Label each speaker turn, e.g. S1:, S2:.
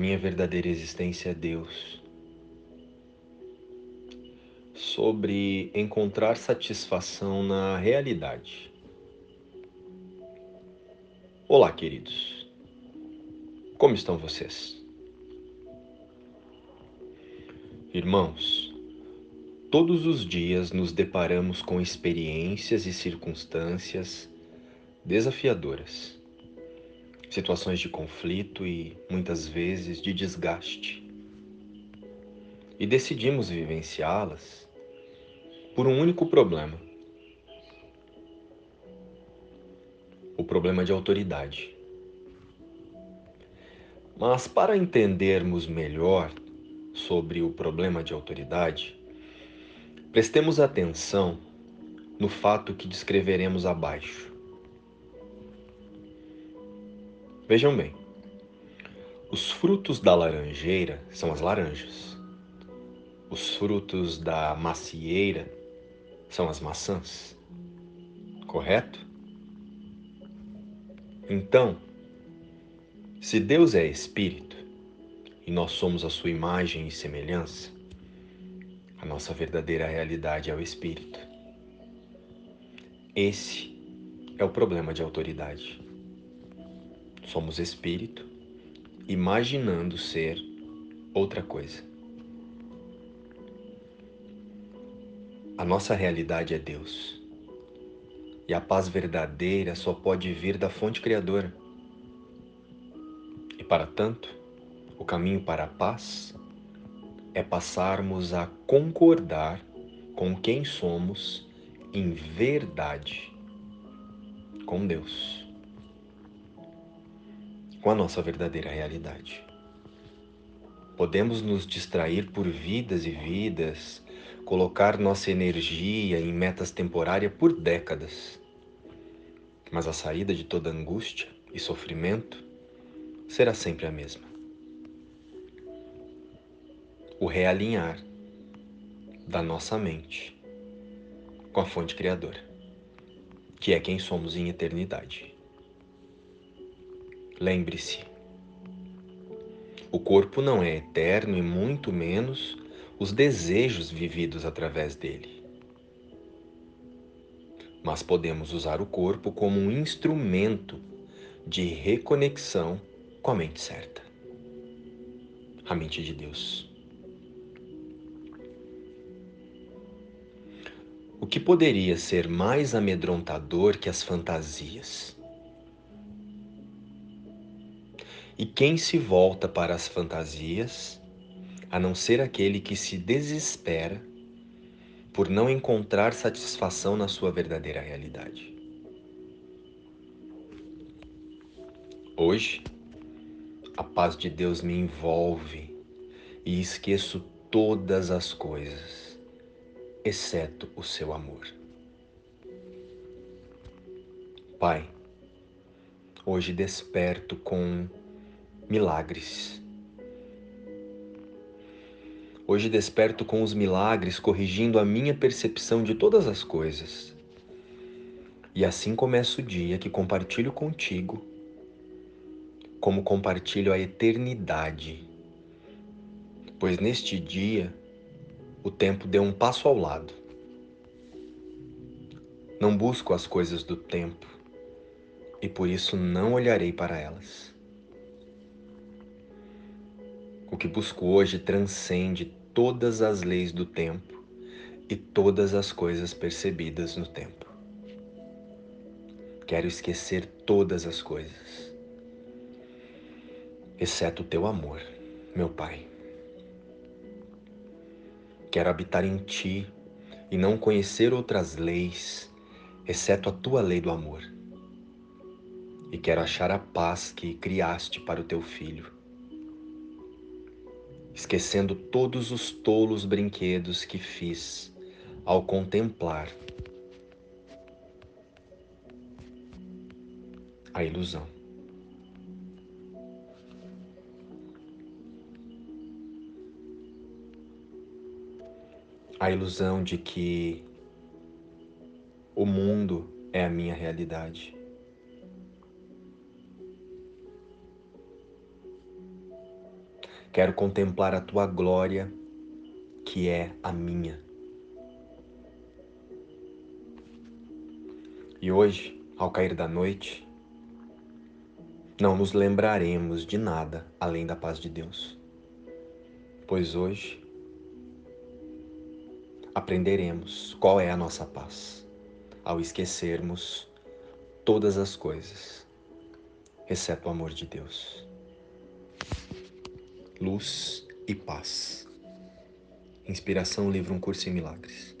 S1: minha verdadeira existência é Deus, sobre encontrar satisfação na realidade. Olá, queridos. Como estão vocês? Irmãos, todos os dias nos deparamos com experiências e circunstâncias desafiadoras situações de conflito e muitas vezes de desgaste. E decidimos vivenciá-las por um único problema: o problema de autoridade. Mas para entendermos melhor sobre o problema de autoridade, prestemos atenção no fato que descreveremos abaixo. Vejam bem, os frutos da laranjeira são as laranjas. Os frutos da macieira são as maçãs. Correto? Então, se Deus é espírito e nós somos a sua imagem e semelhança, a nossa verdadeira realidade é o espírito. Esse é o problema de autoridade. Somos espírito, imaginando ser outra coisa. A nossa realidade é Deus. E a paz verdadeira só pode vir da fonte criadora. E para tanto, o caminho para a paz é passarmos a concordar com quem somos em verdade com Deus com a nossa verdadeira realidade. Podemos nos distrair por vidas e vidas, colocar nossa energia em metas temporárias por décadas. Mas a saída de toda angústia e sofrimento será sempre a mesma. O realinhar da nossa mente com a fonte criadora, que é quem somos em eternidade. Lembre-se, o corpo não é eterno e muito menos os desejos vividos através dele. Mas podemos usar o corpo como um instrumento de reconexão com a mente certa a mente de Deus. O que poderia ser mais amedrontador que as fantasias? E quem se volta para as fantasias, a não ser aquele que se desespera por não encontrar satisfação na sua verdadeira realidade? Hoje, a paz de Deus me envolve e esqueço todas as coisas, exceto o seu amor. Pai, hoje desperto com milagres. Hoje desperto com os milagres corrigindo a minha percepção de todas as coisas. E assim começa o dia que compartilho contigo, como compartilho a eternidade. Pois neste dia o tempo deu um passo ao lado. Não busco as coisas do tempo e por isso não olharei para elas. O que busco hoje transcende todas as leis do tempo e todas as coisas percebidas no tempo. Quero esquecer todas as coisas, exceto o teu amor, meu Pai. Quero habitar em ti e não conhecer outras leis, exceto a tua lei do amor. E quero achar a paz que criaste para o teu filho esquecendo todos os tolos brinquedos que fiz ao contemplar a ilusão. A ilusão de que o mundo é a minha realidade. Quero contemplar a tua glória, que é a minha. E hoje, ao cair da noite, não nos lembraremos de nada além da paz de Deus. Pois hoje aprenderemos qual é a nossa paz ao esquecermos todas as coisas, exceto o amor de Deus. Luz e paz. Inspiração, livro Um Curso em Milagres.